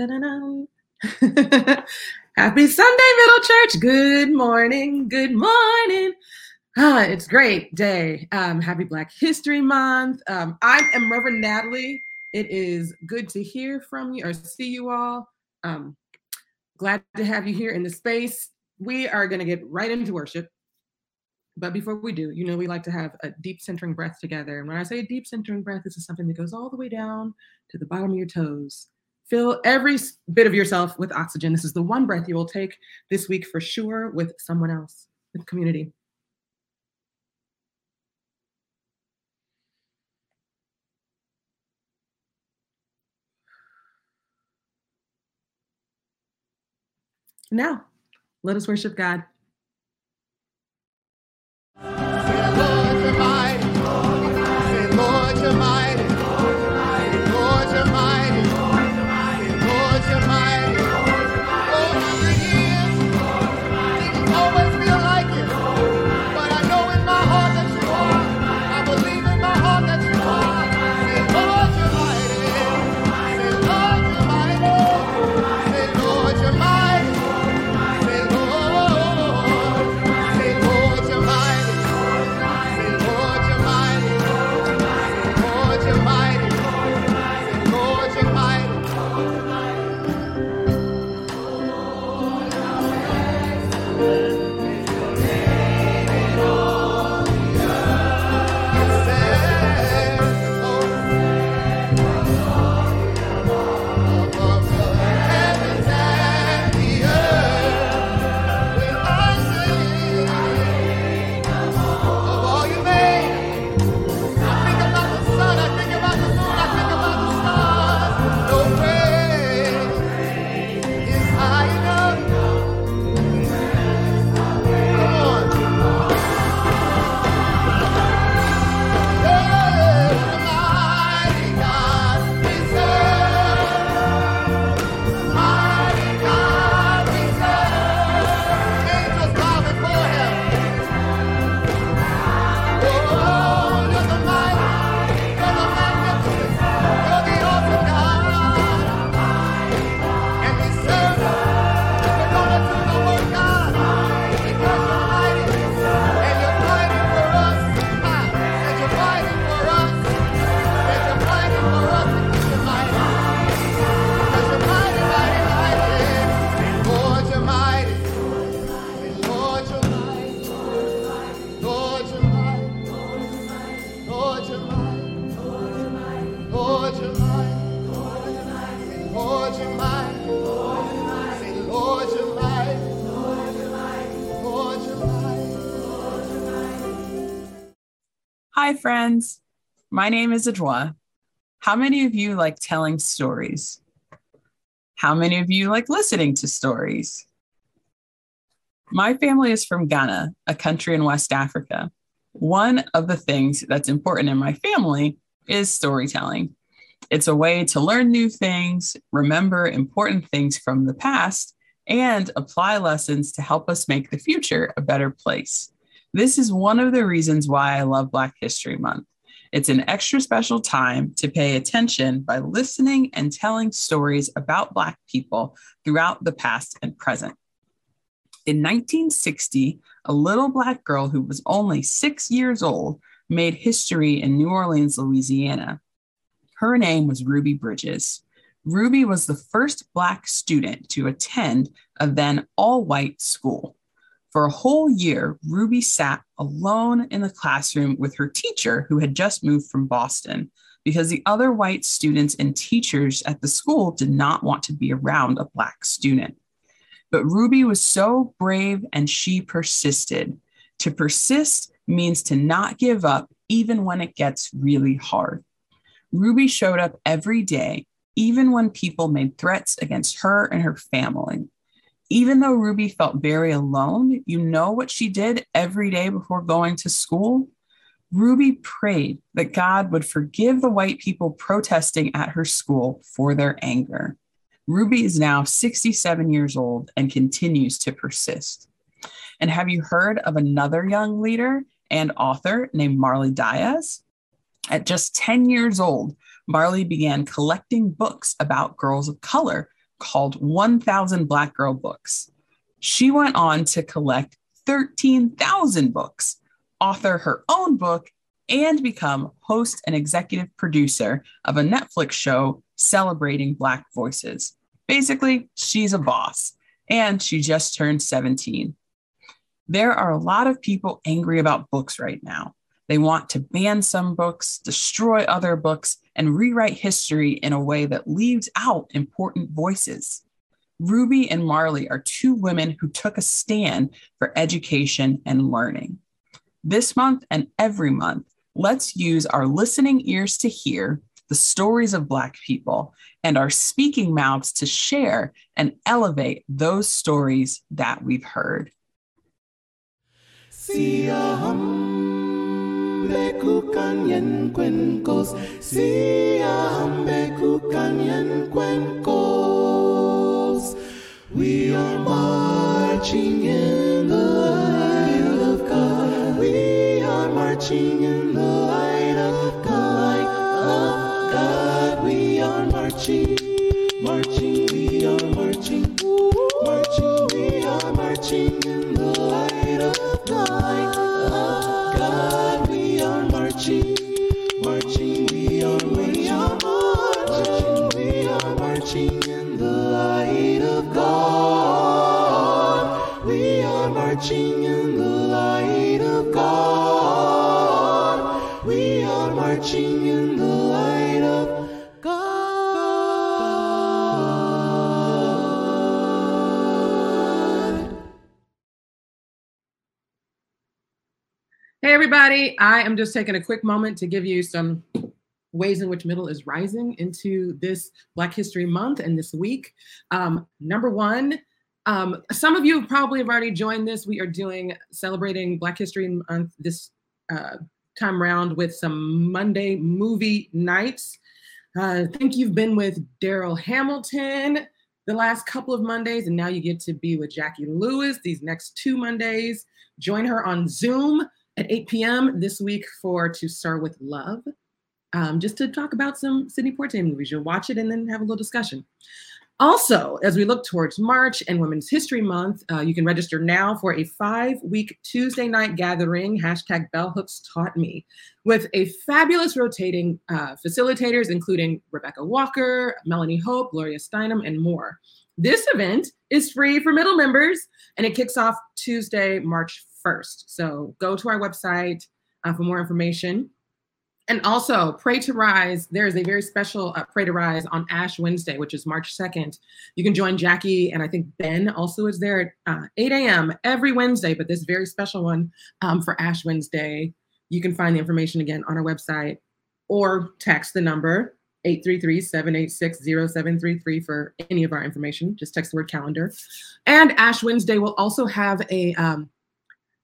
Happy Sunday, Middle Church. Good morning. Good morning. Ah, it's great day. Um, happy Black History Month. Um, I am Reverend Natalie. It is good to hear from you or see you all. Um, glad to have you here in the space. We are going to get right into worship. But before we do, you know, we like to have a deep centering breath together. And when I say a deep centering breath, this is something that goes all the way down to the bottom of your toes. Fill every bit of yourself with oxygen. This is the one breath you will take this week for sure with someone else, with community. Now, let us worship God. Hi, friends. My name is Adwa. How many of you like telling stories? How many of you like listening to stories? My family is from Ghana, a country in West Africa. One of the things that's important in my family is storytelling. It's a way to learn new things, remember important things from the past, and apply lessons to help us make the future a better place. This is one of the reasons why I love Black History Month. It's an extra special time to pay attention by listening and telling stories about Black people throughout the past and present. In 1960, a little Black girl who was only six years old made history in New Orleans, Louisiana. Her name was Ruby Bridges. Ruby was the first Black student to attend a then all white school. For a whole year, Ruby sat alone in the classroom with her teacher, who had just moved from Boston, because the other white students and teachers at the school did not want to be around a Black student. But Ruby was so brave and she persisted. To persist means to not give up, even when it gets really hard. Ruby showed up every day, even when people made threats against her and her family even though Ruby felt very alone, you know what she did every day before going to school? Ruby prayed that God would forgive the white people protesting at her school for their anger. Ruby is now 67 years old and continues to persist. And have you heard of another young leader and author named Marley Dias? At just 10 years old, Marley began collecting books about girls of color called 1000 Black Girl Books. She went on to collect 13,000 books, author her own book, and become host and executive producer of a Netflix show celebrating Black voices. Basically, she's a boss, and she just turned 17. There are a lot of people angry about books right now. They want to ban some books, destroy other books, and rewrite history in a way that leaves out important voices. Ruby and Marley are two women who took a stand for education and learning. This month and every month, let's use our listening ears to hear the stories of Black people and our speaking mouths to share and elevate those stories that we've heard. We are marching in the light of God. We are marching in the light of God. Of God. We are marching, marching. We are marching, marching. We are marching just taking a quick moment to give you some ways in which middle is rising into this Black History Month and this week. Um, number one, um, some of you probably have already joined this. We are doing celebrating Black History Month this uh, time round with some Monday movie nights. Uh, I think you've been with Daryl Hamilton the last couple of Mondays, and now you get to be with Jacqui Lewis these next two Mondays. Join her on Zoom at 8 p.m. this week for To Sir With Love, um, just to talk about some Sidney Poitier movies. You'll watch it and then have a little discussion. Also, as we look towards March and Women's History Month, uh, you can register now for a five week Tuesday night gathering, hashtag Bell Hooks Taught Me, with a fabulous rotating uh, facilitators, including Rebecca Walker, Melanie Hope, Gloria Steinem, and more. This event is free for middle members and it kicks off Tuesday, March 1st. So go to our website uh, for more information. And also, Pray to Rise, there is a very special uh, Pray to Rise on Ash Wednesday, which is March 2nd. You can join Jacqui, and I think Ben also is there at uh, 8 a.m. every Wednesday, but this very special one um, for Ash Wednesday. You can find the information again on our website or text the number 833-786-0733 for any of our information. Just text the word calendar. And Ash Wednesday will also have a um,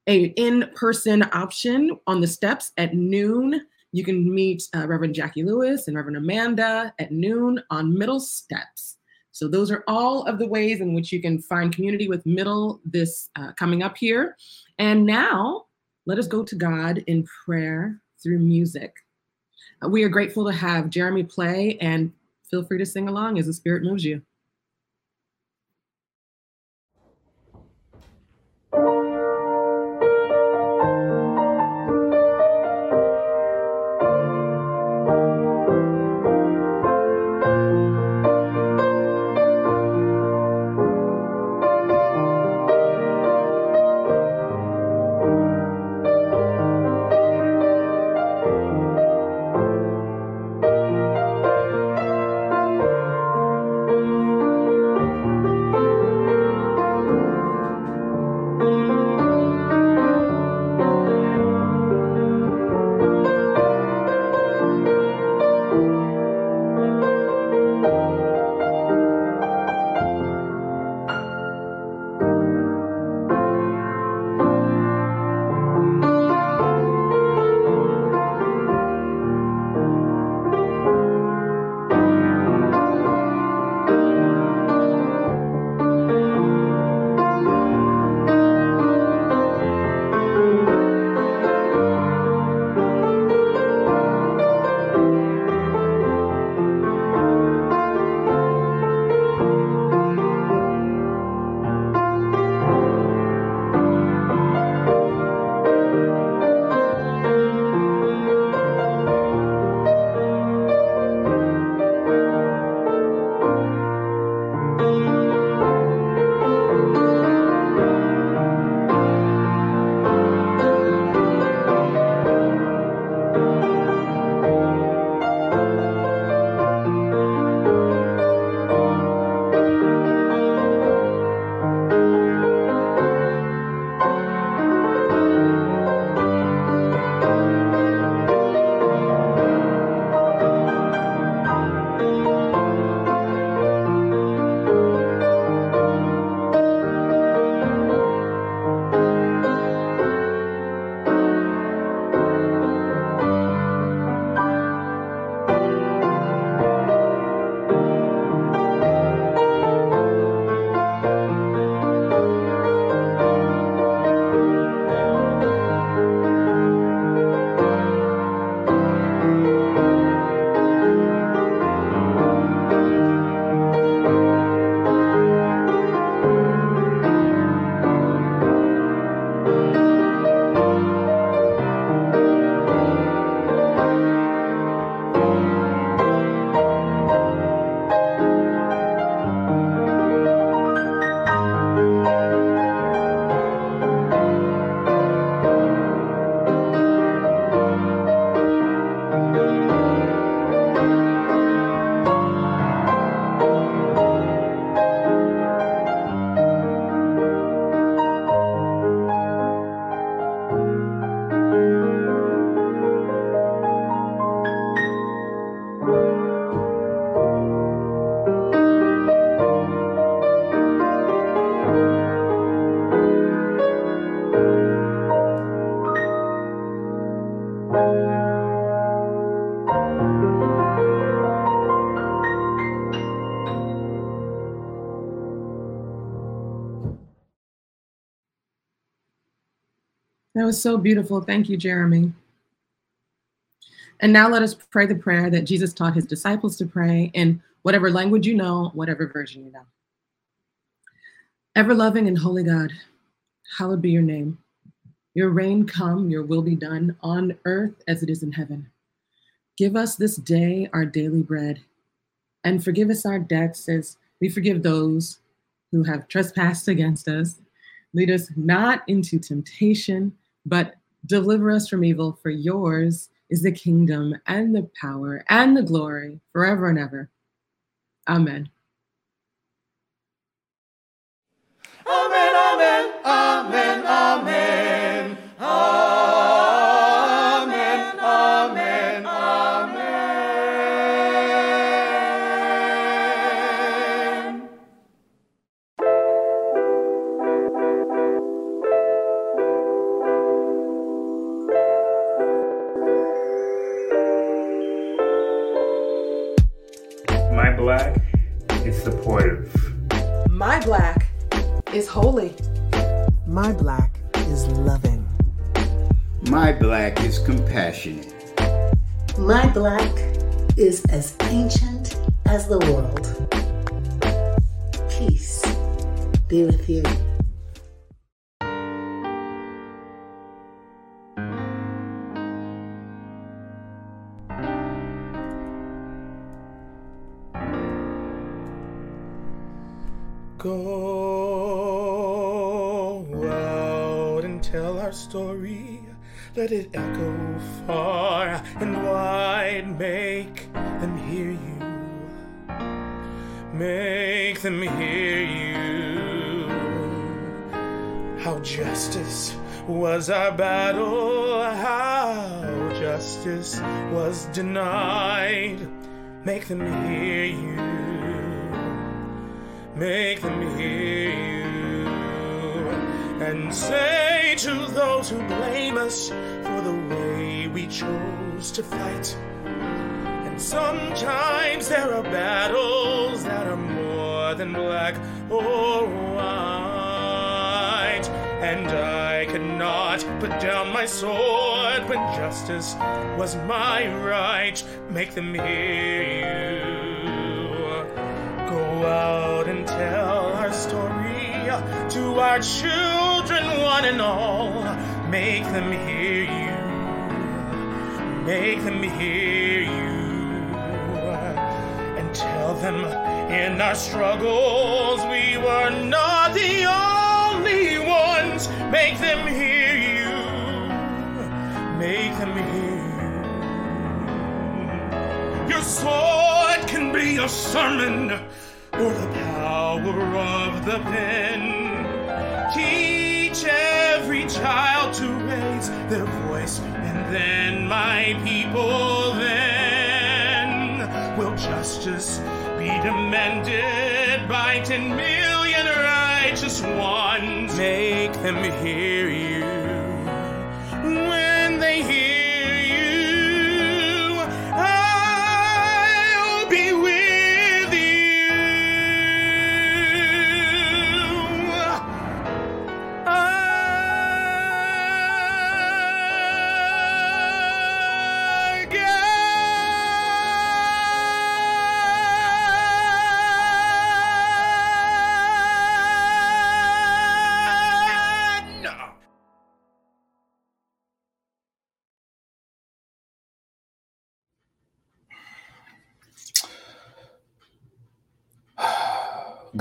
a in-person option on the steps at noon. You can meet uh, Reverend Jacqui Lewis and Reverend Amanda at noon on Middle Steps. So those are all of the ways in which you can find community with Middle this uh, coming up here. And now let us go to God in prayer through music. Uh, we are grateful to have Jeremy play and feel free to sing along as the Spirit moves you. That was so beautiful. Thank you, Jeremy. And now let us pray the prayer that Jesus taught his disciples to pray in whatever language you know, whatever version you know. Ever loving and holy God, hallowed be your name. Your reign come, your will be done on earth as it is in heaven. Give us this day our daily bread, and forgive us our debts as we forgive those who have trespassed against us. Lead us not into temptation, but deliver us from evil, for yours is the kingdom and the power and the glory forever and ever. Amen. Amen, amen, amen, amen. Is holy. My black is loving. My black is compassionate. My black is as ancient as the world. Peace be with you. Go out and tell our story. Let it echo far and wide. Make them hear you. Make them hear you. How justice was our battle. How justice was denied. Make them hear you make them hear you and say to those who blame us for the way we chose to fight. And sometimes there are battles that are more than black or white. And I could not put down my sword when justice was my right. Make them hear you. Out and tell our story to our children, one and all. Make them hear you. Make them hear you. And tell them in our struggles we were not the only ones. Make them hear you. Make them hear you. Your sword can be a sermon or the power of the pen. Teach every child to raise their voice, and then my people then will justice be demanded by ten million righteous ones. Make them hear you when they hear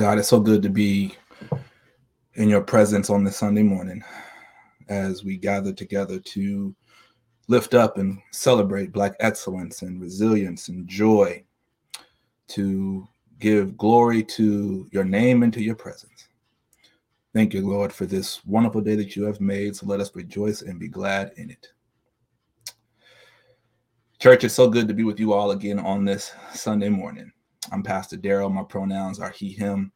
God, it's so good to be in your presence on this Sunday morning as we gather together to lift up and celebrate Black excellence and resilience and joy, to give glory to your name and to your presence. Thank you, Lord, for this wonderful day that you have made. So let us rejoice and be glad in it. Church, it's so good to be with you all again on this Sunday morning. I'm Pastor Daryl. My pronouns are he, him.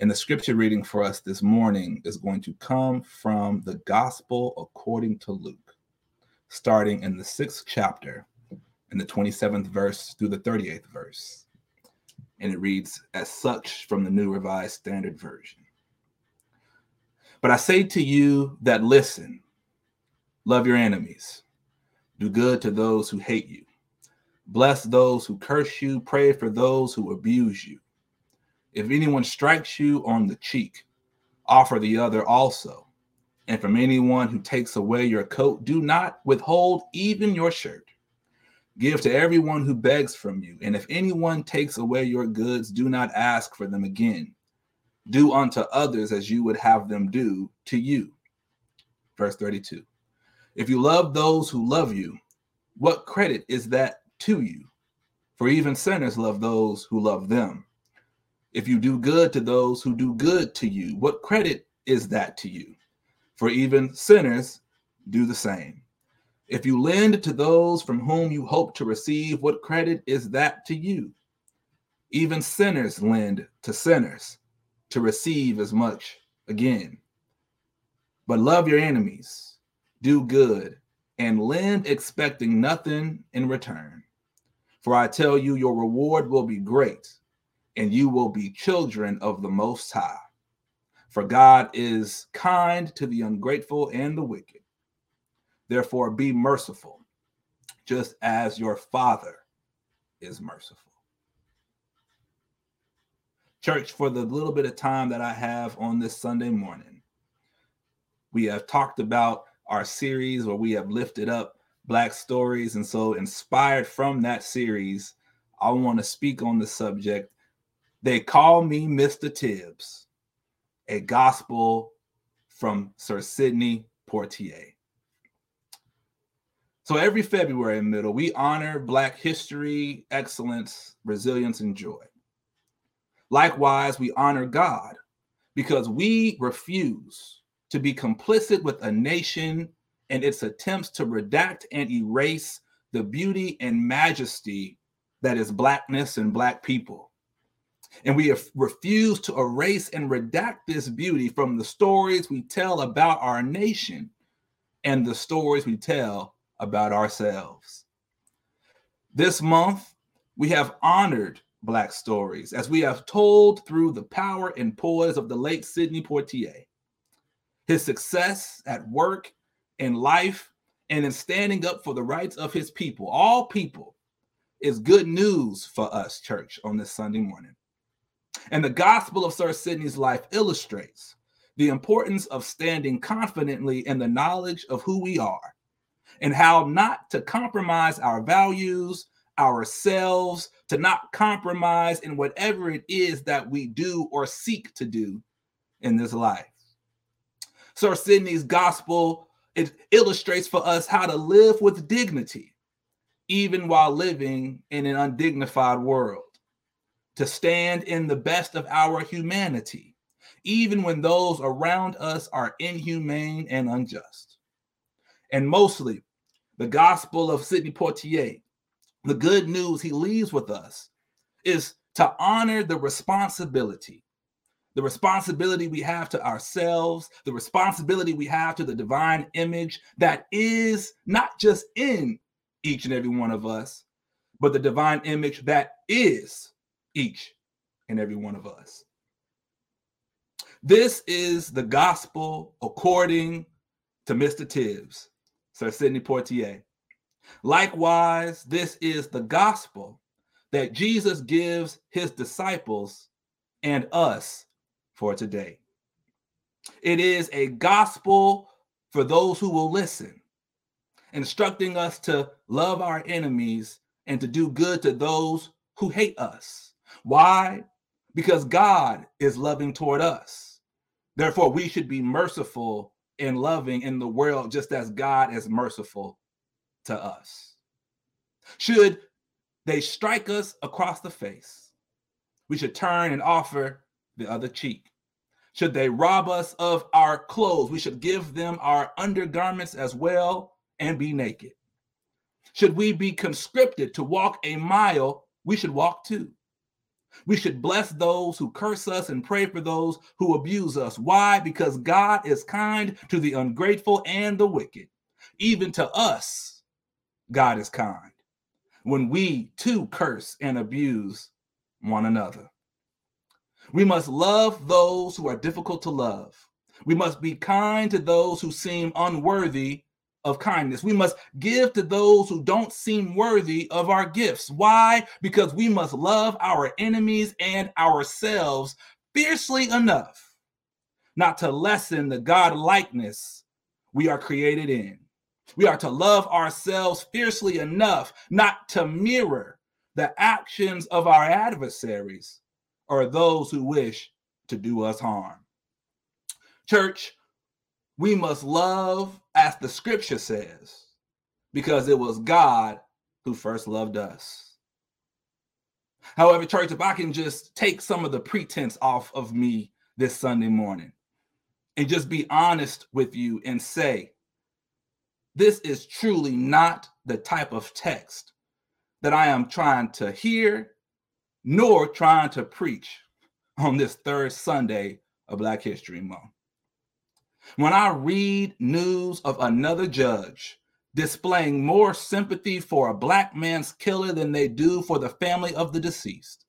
And the scripture reading for us this morning is going to come from the Gospel according to Luke, starting in the sixth chapter, in the 27th verse through the 38th verse. And it reads as such from the New Revised Standard Version. But I say to you that listen, Love your enemies. Do good to those who hate you. Bless those who curse you. Pray for those who abuse you. If anyone strikes you on the cheek, offer the other also. And from anyone who takes away your coat, do not withhold even your shirt. Give to everyone who begs from you. And if anyone takes away your goods, do not ask for them again. Do unto others as you would have them do to you. Verse 32. If you love those who love you, what credit is that to you? For even sinners love those who love them. If you do good to those who do good to you, what credit is that to you? For even sinners do the same. If you lend to those from whom you hope to receive, what credit is that to you? Even sinners lend to sinners to receive as much again. But love your enemies, do good, and lend expecting nothing in return. For I tell you, your reward will be great, and you will be children of the Most High. For God is kind to the ungrateful and the wicked. Therefore, be merciful, just as your Father is merciful. Church, for the little bit of time that I have on this Sunday morning, we have talked about our series where we have lifted up Black stories. And so, inspired from that series, I want to speak on the subject. They call me Mr. Tibbs, a gospel from Sir Sidney Poitier. So every February middle, we honor Black history, excellence, resilience, and joy. Likewise, we honor God because we refuse to be complicit with a nation and its attempts to redact and erase the beauty and majesty that is Blackness and Black people. And we have refused to erase and redact this beauty from the stories we tell about our nation and the stories we tell about ourselves. This month, we have honored Black stories as we have told through the power and poise of the late Sidney Poitier. His success at work, in life, and in standing up for the rights of his people, all people, is good news for us, church, on this Sunday morning. And the gospel of Sir Sidney's life illustrates the importance of standing confidently in the knowledge of who we are and how not to compromise our values, ourselves, to not compromise in whatever it is that we do or seek to do in this life. Sir Sidney's gospel it illustrates for us how to live with dignity, even while living in an undignified world, to stand in the best of our humanity, even when those around us are inhumane and unjust. And mostly, the gospel of Sidney Poitier the good news he leaves with us is to honor the responsibility the responsibility we have to ourselves, the responsibility we have to the divine image that is not just in each and every one of us, but the divine image that is each and every one of us. This is the gospel according to Mr. Tibbs, Sir Sidney Poitier. Likewise, this is the gospel that Jesus gives his disciples and us for today. It is a gospel for those who will listen, instructing us to love our enemies and to do good to those who hate us. Why? Because God is loving toward us. Therefore, we should be merciful and loving in the world just as God is merciful to us. Should they strike us across the face, we should turn and offer the other cheek. Should they rob us of our clothes, we should give them our undergarments as well and be naked. Should we be conscripted to walk a mile, we should walk two. We should bless those who curse us and pray for those who abuse us. Why? Because God is kind to the ungrateful and the wicked, even to us God is kind when we too curse and abuse one another. We must love those who are difficult to love. We must be kind to those who seem unworthy of kindness. We must give to those who don't seem worthy of our gifts. Why? Because we must love our enemies and ourselves fiercely enough not to lessen the God likeness we are created in. We are to love ourselves fiercely enough not to mirror the actions of our adversaries or those who wish to do us harm. Church, we must love as the scripture says, because it was God who first loved us. However, church, if I can just take some of the pretense off of me this Sunday morning and just be honest with you and say, this is truly not the type of text that I am trying to hear nor trying to preach on this third Sunday of Black History Month. When I read news of another judge displaying more sympathy for a black man's killer than they do for the family of the deceased,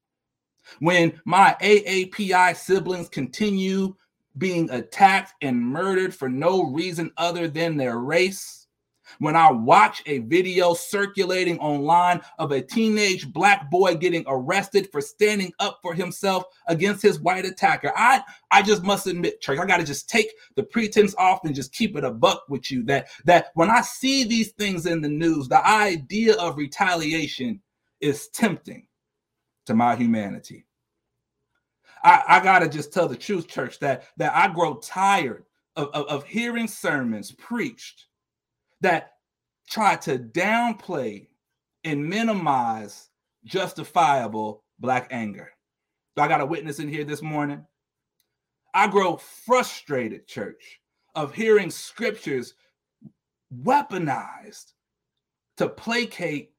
when my AAPI siblings continue being attacked and murdered for no reason other than their race, when I watch a video circulating online of a teenage black boy getting arrested for standing up for himself against his white attacker. I I just must admit, church, I got to just take the pretense off and just keep it a buck with you that that when I see these things in the news, the idea of retaliation is tempting to my humanity. I, I gotta just tell the truth, church, that that I grow tired of, of, of hearing sermons preached that try to downplay and minimize justifiable black anger. So I got a witness in here this morning. I grow frustrated, church, of hearing scriptures weaponized to placate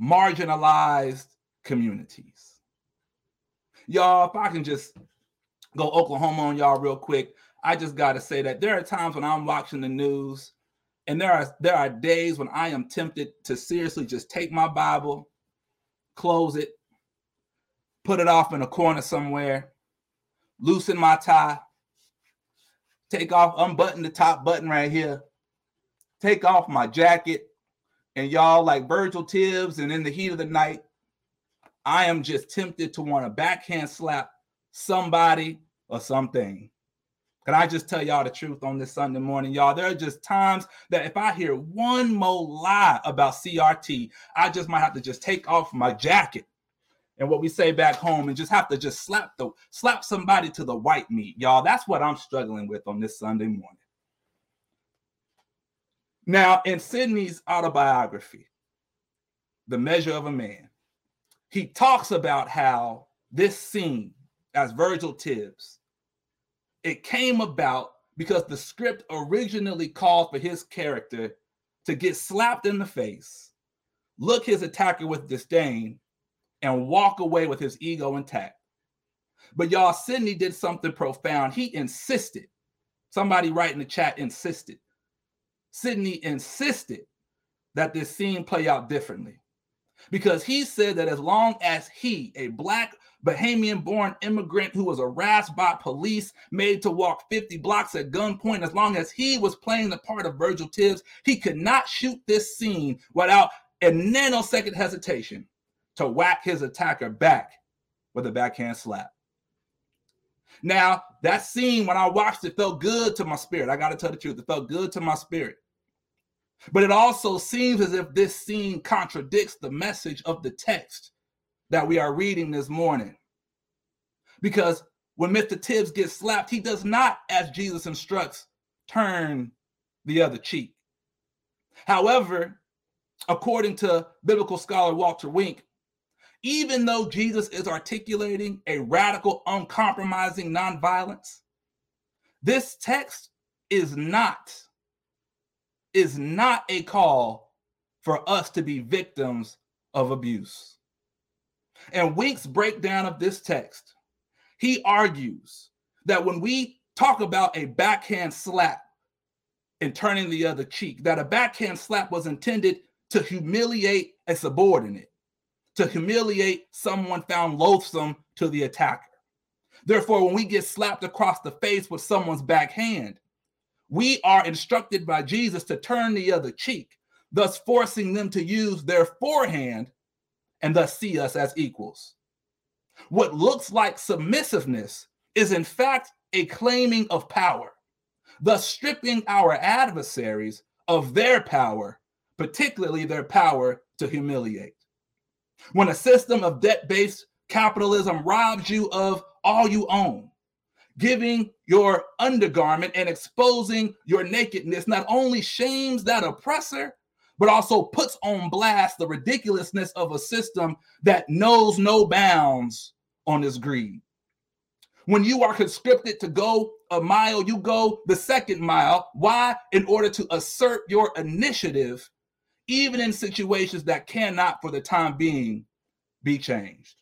marginalized communities. Y'all, if I can just go Oklahoma on y'all real quick, I just got to say that there are times when I'm watching the news and there are there are days when I am tempted to seriously just take my Bible, close it, put it off in a corner somewhere, loosen my tie, take off, unbutton the top button right here, take off my jacket, and y'all like Virgil Tibbs, and in the heat of the night, I am just tempted to want to backhand slap somebody or something. Can I just tell y'all the truth on this Sunday morning, y'all? There are just times that if I hear one more lie about CRT, I just might have to just take off my jacket and what we say back home and just have to just slap the slap somebody to the white meat, y'all. That's what I'm struggling with on this Sunday morning. Now, in Sidney's autobiography, The Measure of a Man, he talks about how this scene as Virgil Tibbs it came about because the script originally called for his character to get slapped in the face, look his attacker with disdain, and walk away with his ego intact. But y'all, Sidney did something profound. He insisted. Somebody write in the chat insisted. Sidney insisted that this scene play out differently because he said that as long as he, a black Bahamian born immigrant who was harassed by police, made to walk 50 blocks at gunpoint. As long as he was playing the part of Virgil Tibbs, he could not shoot this scene without a nanosecond hesitation to whack his attacker back with a backhand slap. Now, that scene, when I watched it, felt good to my spirit. I got to tell the truth, it felt good to my spirit. But it also seems as if this scene contradicts the message of the text that we are reading this morning. Because when Mr. Tibbs gets slapped, he does not, as Jesus instructs, turn the other cheek. However, according to biblical scholar Walter Wink, even though Jesus is articulating a radical, uncompromising nonviolence, this text is not is not a call for us to be victims of abuse. And Wink's breakdown of this text, he argues that when we talk about a backhand slap and turning the other cheek, that a backhand slap was intended to humiliate a subordinate, to humiliate someone found loathsome to the attacker. Therefore, when we get slapped across the face with someone's backhand, we are instructed by Jesus to turn the other cheek, thus forcing them to use their forehand and thus see us as equals. What looks like submissiveness is, in fact, a claiming of power, thus stripping our adversaries of their power, particularly their power to humiliate. When a system of debt based capitalism robs you of all you own, giving your undergarment and exposing your nakedness not only shames that oppressor, but also puts on blast the ridiculousness of a system that knows no bounds on its greed. When you are conscripted to go a mile, you go the second mile. Why? In order to assert your initiative, even in situations that cannot, for the time being, be changed.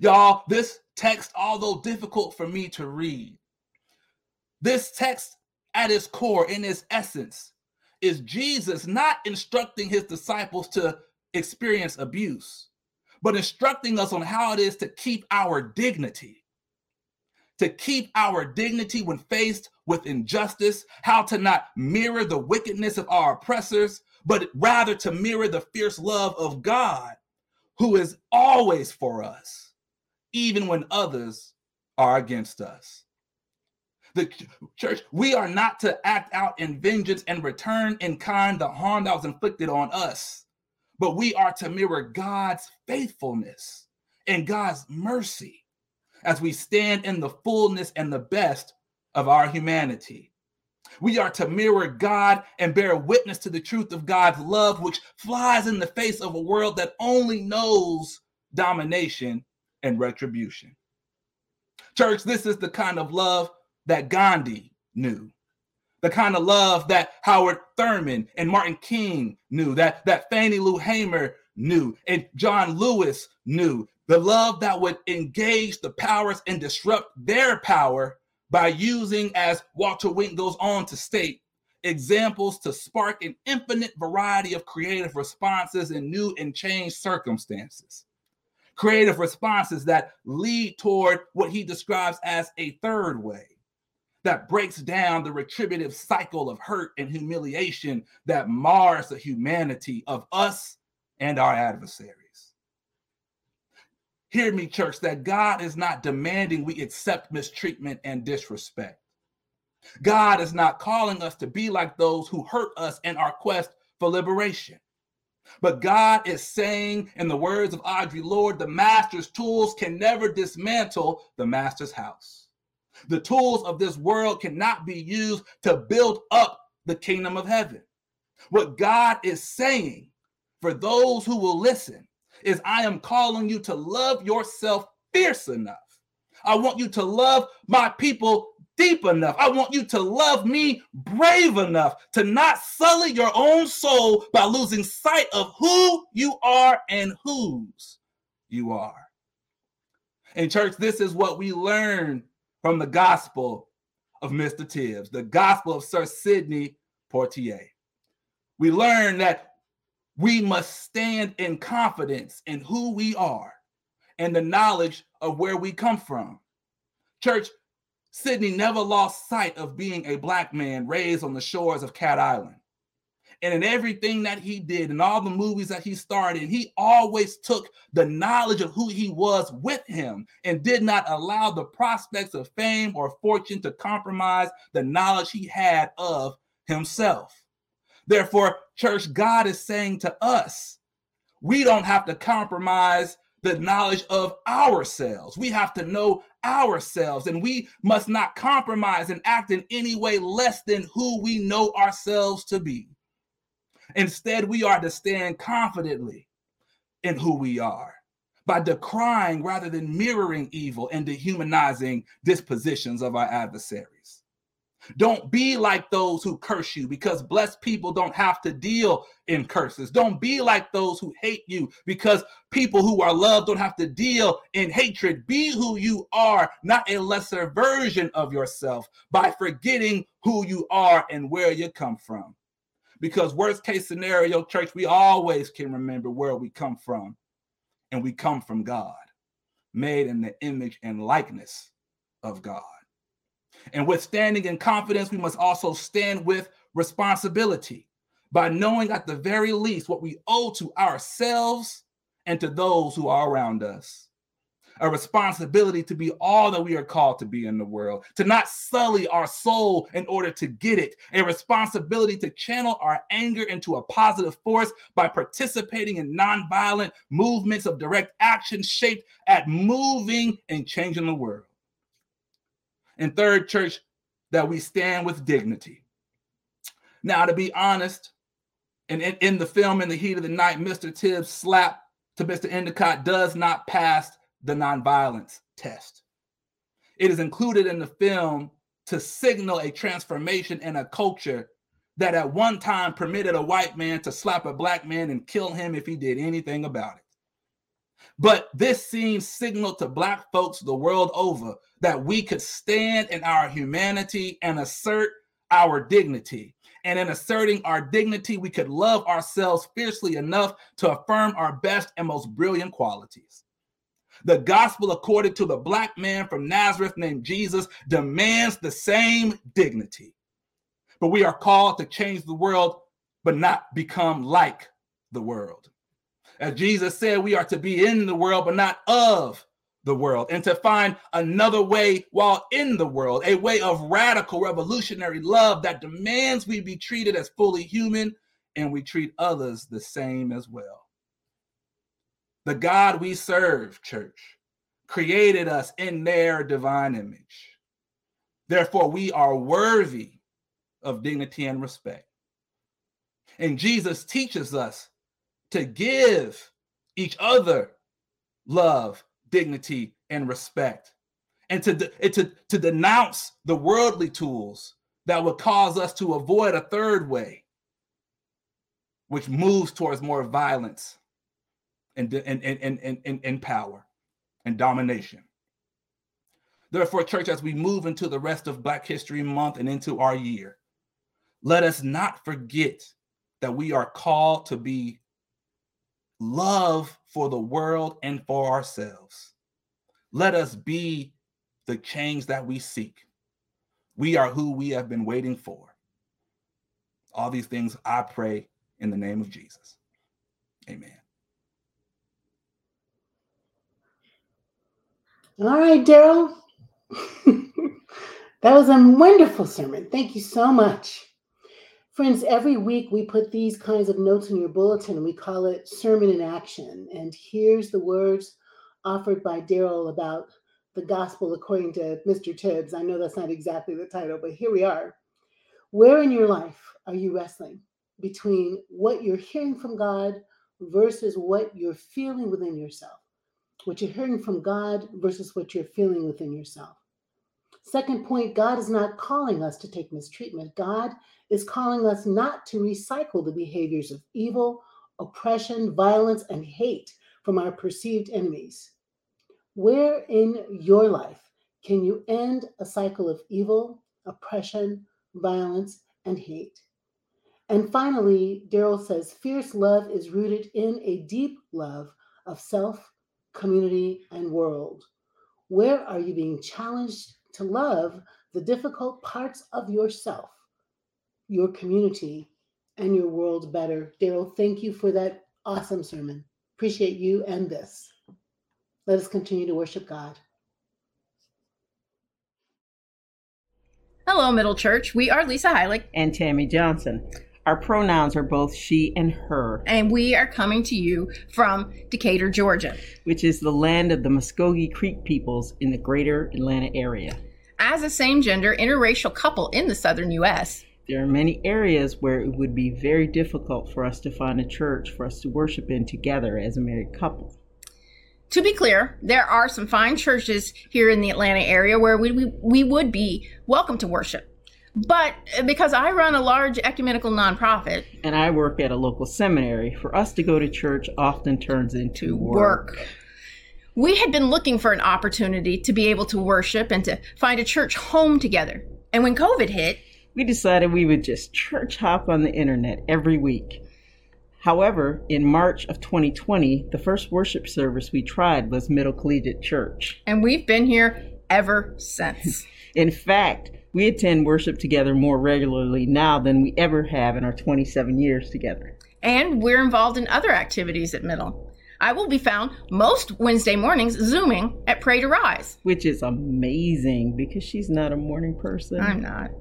Y'all, this text, although difficult for me to read, this text at its core, in its essence, is Jesus not instructing his disciples to experience abuse, but instructing us on how it is to keep our dignity. To keep our dignity when faced with injustice, how to not mirror the wickedness of our oppressors, but rather to mirror the fierce love of God, who is always for us, even when others are against us. The church, we are not to act out in vengeance and return in kind the harm that was inflicted on us, but we are to mirror God's faithfulness and God's mercy as we stand in the fullness and the best of our humanity. We are to mirror God and bear witness to the truth of God's love, which flies in the face of a world that only knows domination and retribution. Church, this is the kind of love that Gandhi knew, the kind of love that Howard Thurman and Martin King knew, that, that Fannie Lou Hamer knew, and John Lewis knew, the love that would engage the powers and disrupt their power by using, as Walter Wink goes on to state, examples to spark an infinite variety of creative responses in new and changed circumstances. Creative responses that lead toward what he describes as a third way that breaks down the retributive cycle of hurt and humiliation that mars the humanity of us and our adversaries. Hear me, church, that God is not demanding we accept mistreatment and disrespect. God is not calling us to be like those who hurt us in our quest for liberation. But God is saying, in the words of Audre Lorde, the master's tools can never dismantle the master's house. The tools of this world cannot be used to build up the kingdom of heaven. What God is saying for those who will listen is I am calling you to love yourself fierce enough. I want you to love my people deep enough. I want you to love me brave enough to not sully your own soul by losing sight of who you are and whose you are. In church, this is what we learn from the gospel of Mr. Tibbs, the gospel of Sir Sidney Poitier. We learn that we must stand in confidence in who we are and the knowledge of where we come from. Church, Sidney never lost sight of being a black man raised on the shores of Cat Island and in everything that he did and all the movies that he started, he always took the knowledge of who he was with him and did not allow the prospects of fame or fortune to compromise the knowledge he had of himself. Therefore, church, God is saying to us, we don't have to compromise the knowledge of ourselves. We have to know ourselves, and we must not compromise and act in any way less than who we know ourselves to be. Instead, we are to stand confidently in who we are by decrying rather than mirroring evil and dehumanizing dispositions of our adversaries. Don't be like those who curse you because blessed people don't have to deal in curses. Don't be like those who hate you because people who are loved don't have to deal in hatred. Be who you are, not a lesser version of yourself by forgetting who you are and where you come from. Because worst case scenario, church, we always can remember where we come from. And we come from God, made in the image and likeness of God. And with standing in confidence, we must also stand with responsibility by knowing at the very least what we owe to ourselves and to those who are around us a responsibility to be all that we are called to be in the world, to not sully our soul in order to get it, a responsibility to channel our anger into a positive force by participating in nonviolent movements of direct action shaped at moving and changing the world. And third, church, that we stand with dignity. Now, to be honest, and in, in the film In the Heat of the Night, Mr. Tibbs' slap to Mr. Endicott does not pass the nonviolence test. It is included in the film to signal a transformation in a culture that at one time permitted a white man to slap a black man and kill him if he did anything about it. But this scene signaled to black folks the world over that we could stand in our humanity and assert our dignity. And in asserting our dignity, we could love ourselves fiercely enough to affirm our best and most brilliant qualities. The gospel, according to the black man from Nazareth named Jesus, demands the same dignity. But we are called to change the world, but not become like the world. As Jesus said, we are to be in the world, but not of the world, and to find another way while in the world, a way of radical revolutionary love that demands we be treated as fully human and we treat others the same as well. The God we serve, church, created us in their divine image. Therefore, we are worthy of dignity and respect. And Jesus teaches us to give each other love, dignity, and respect, and to, to, to denounce the worldly tools that would cause us to avoid a third way, which moves towards more violence and, and, and, and, and, and power and domination. Therefore, church, as we move into the rest of Black History Month and into our year, let us not forget that we are called to be love for the world and for ourselves. Let us be the change that we seek. We are who we have been waiting for. All these things I pray in the name of Jesus. Amen. All right, Daryl. that was a wonderful sermon. Thank you so much. Friends, every week we put these kinds of notes in your bulletin we call it Sermon in Action. And here's the words offered by Daryl about the gospel according to Mr. Tibbs. I know that's not exactly the title, but here we are. Where in your life are you wrestling between what you're hearing from God versus what you're feeling within yourself? What you're hearing from God versus what you're feeling within yourself. Second point God is not calling us to take mistreatment. God is calling us not to recycle the behaviors of evil, oppression, violence, and hate from our perceived enemies. Where in your life can you end a cycle of evil, oppression, violence, and hate? And finally, Daryl says fierce love is rooted in a deep love of self community, and world? Where are you being challenged to love the difficult parts of yourself, your community, and your world better? Daryl, thank you for that awesome sermon. Appreciate you and this. Let us continue to worship God. Hello, Middle Church. We are Lisa Heilig and Tammy Johnson. Our pronouns are both she and her. And we are coming to you from Decatur, Georgia, which is the land of the Muscogee Creek peoples in the greater Atlanta area. As a same gender interracial couple in the southern U.S., there are many areas where it would be very difficult for us to find a church for us to worship in together as a married couple. To be clear, there are some fine churches here in the Atlanta area where we, we, we would be welcome to worship. But uh, because I run a large ecumenical nonprofit and I work at a local seminary, for us to go to church often turns into work. work. We had been looking for an opportunity to be able to worship and to find a church home together. And when COVID hit, we decided we would just church hop on the internet every week. However, in March of 2020, the first worship service we tried was Middle Collegiate Church. And we've been here ever since. In fact, we attend worship together more regularly now than we ever have in our 27 years together. And we're involved in other activities at Middle. I will be found most Wednesday mornings Zooming at Pray to Rise. Which is amazing because she's not a morning person. I'm not.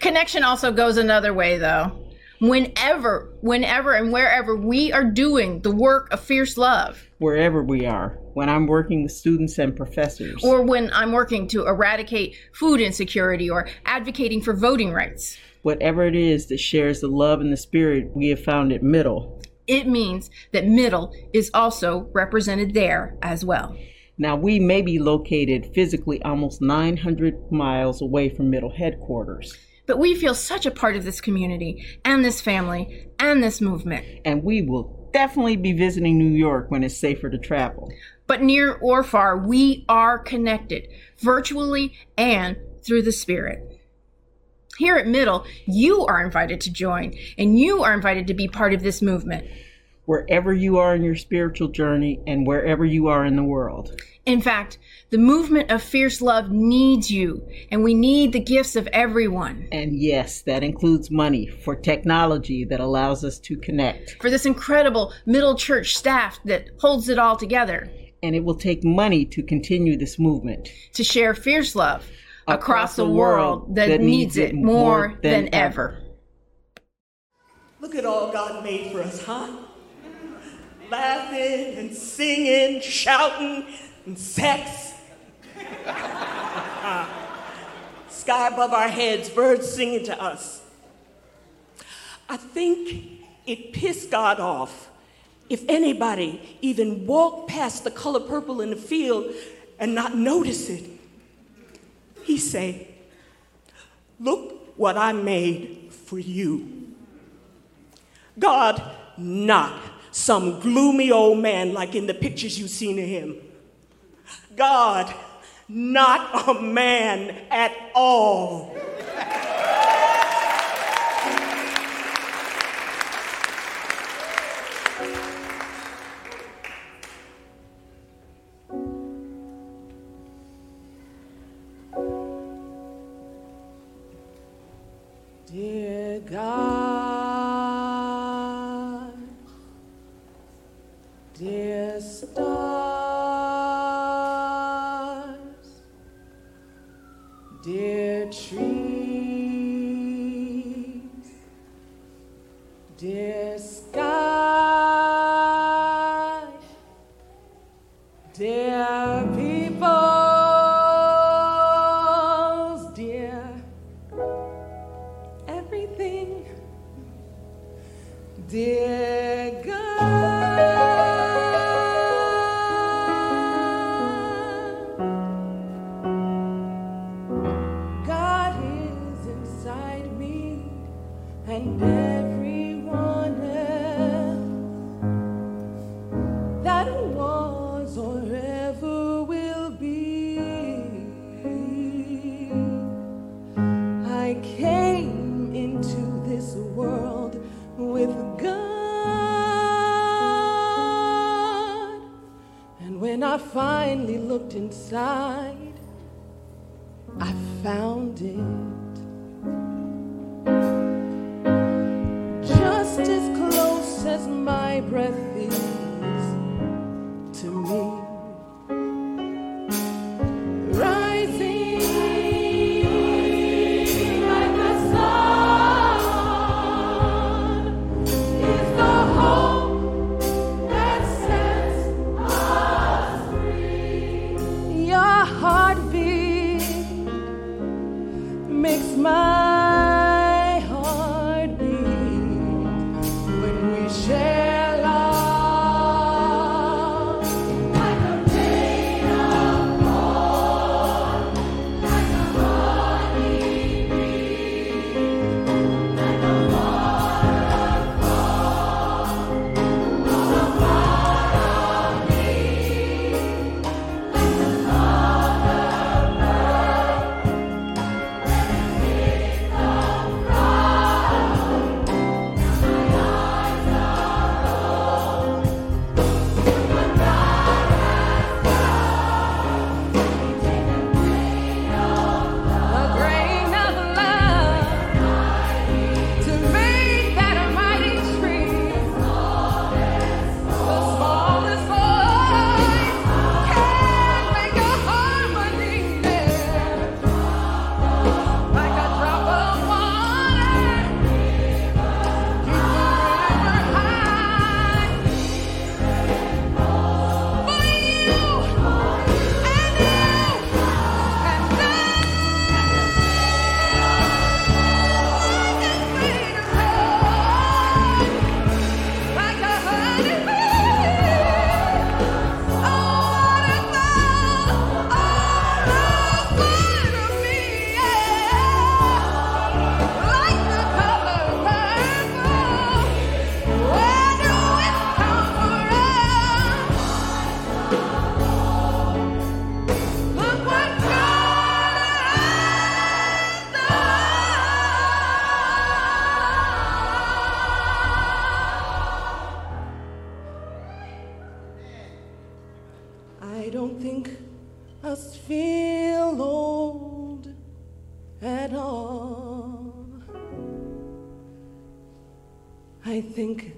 Connection also goes another way, though. Whenever, whenever, and wherever we are doing the work of fierce love, Wherever we are, when I'm working with students and professors, or when I'm working to eradicate food insecurity or advocating for voting rights, whatever it is that shares the love and the spirit we have found at Middle, it means that Middle is also represented there as well. Now, we may be located physically almost 900 miles away from Middle headquarters, But we feel such a part of this community and this family and this movement. and we will definitely be visiting New York when it's safer to travel. But near or far, we are connected virtually and through the Spirit. Here at Middle, you are invited to join and you are invited to be part of this movement. Wherever you are in your spiritual journey and wherever you are in the world. In fact, the movement of fierce love needs you, and we need the gifts of everyone. And yes, that includes money for technology that allows us to connect. For this incredible middle church staff that holds it all together. And it will take money to continue this movement. To share fierce love across, the world that, needs it more than, ever. Look at all God made for us, huh? Laughing and singing, shouting, and sex. Sky above our heads, birds singing to us. I think it pissed God off if anybody even walked past the color purple in the field and not notice it. He say, "Look what I made for you." God, not some gloomy old man like in the pictures you've seen of him. God, not a man at all. Trees, dear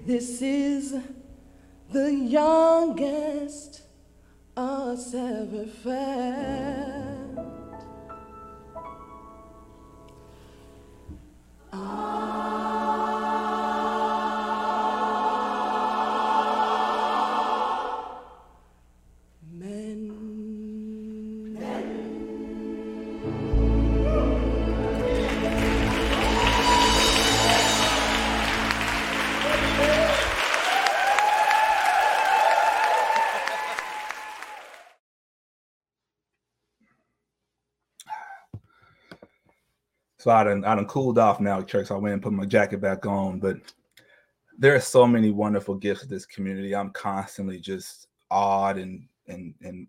this is the youngest us ever felt. So I done, I done cooled off now, church. So I went and put my jacket back on. But there are so many wonderful gifts of this community. I'm constantly just awed and and and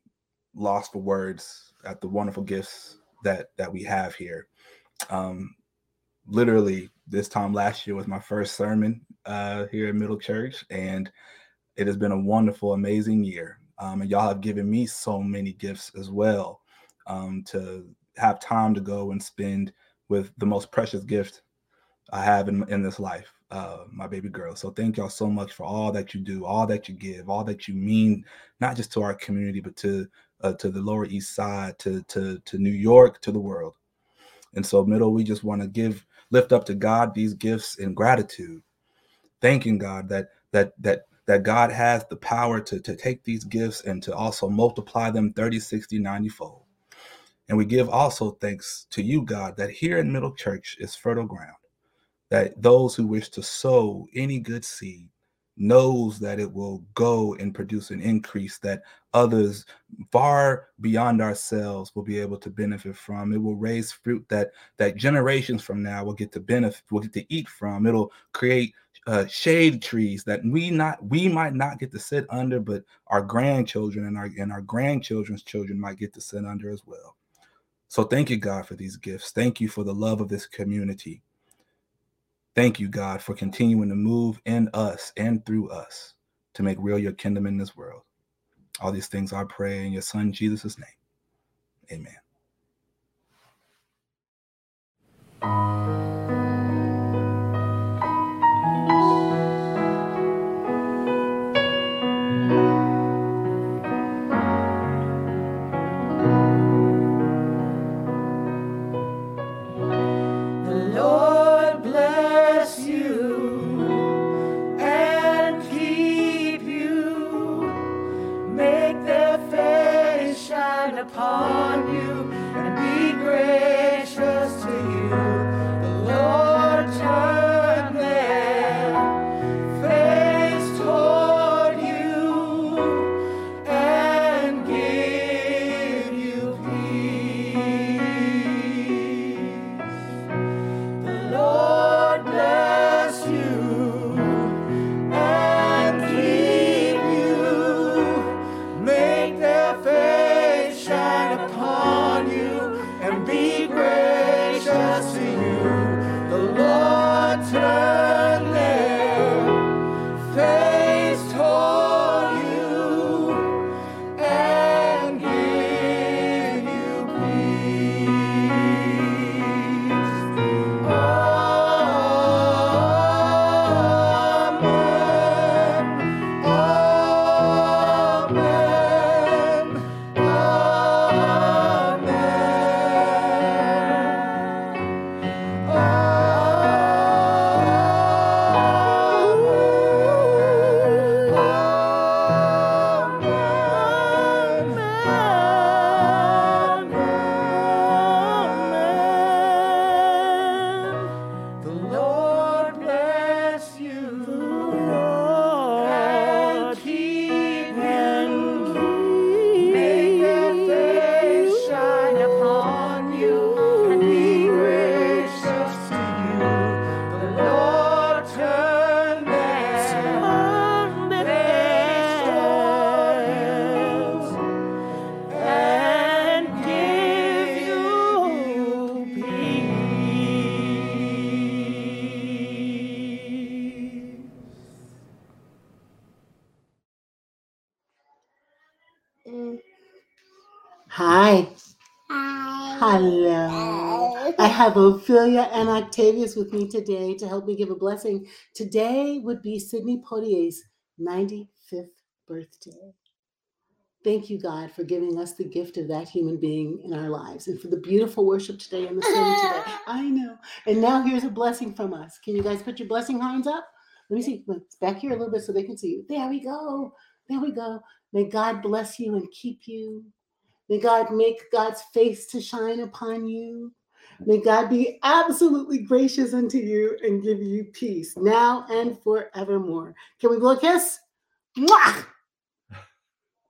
lost for words at the wonderful gifts that that we have here. Um, literally, this time last year was my first sermon uh, here at Middle Church, and it has been a wonderful, amazing year. Um, and y'all have given me so many gifts as well um, to have time to go and spend with the most precious gift I have in, in this life, uh, my baby girl. So thank y'all so much for all that you do, all that you give, all that you mean, not just to our community, but to uh, to the Lower East Side, to to to New York, to the world. And so, middle, we just want to give lift up to God these gifts in gratitude, thanking God that that that that God has the power to to take these gifts and to also multiply them 30, 60, 90 fold. And we give also thanks to you, God, that here in Middle Church is fertile ground, that those who wish to sow any good seed knows that it will go and produce an increase that others far beyond ourselves will be able to benefit from. It will raise fruit that that generations from now will get to benefit will get to eat from. It'll create uh, shade trees that we not we might not get to sit under but our grandchildren and our and our grandchildren's children might get to sit under as well so thank you, God, for these gifts. Thank you for the love of this community. Thank you, God, for continuing to move in us and through us to make real your kingdom in this world. All these things I pray in your son Jesus' name. Amen. Have Ophelia and Octavius with me today to help me give a blessing. Today would be Sidney Poitier's 95th birthday. Thank you, God, for giving us the gift of that human being in our lives and for the beautiful worship today and the sermon today. I know. And now here's a blessing from us. Can you guys put your blessing hands up? Let me see. Back here a little bit so they can see you. There we go. There we go. May God bless you and keep you. May God make God's face to shine upon you. May God be absolutely gracious unto you and give you peace now and forevermore. Can we blow a kiss? Mwah!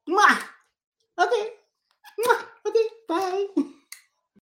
Mwah! Okay. Mwah! Okay. Bye.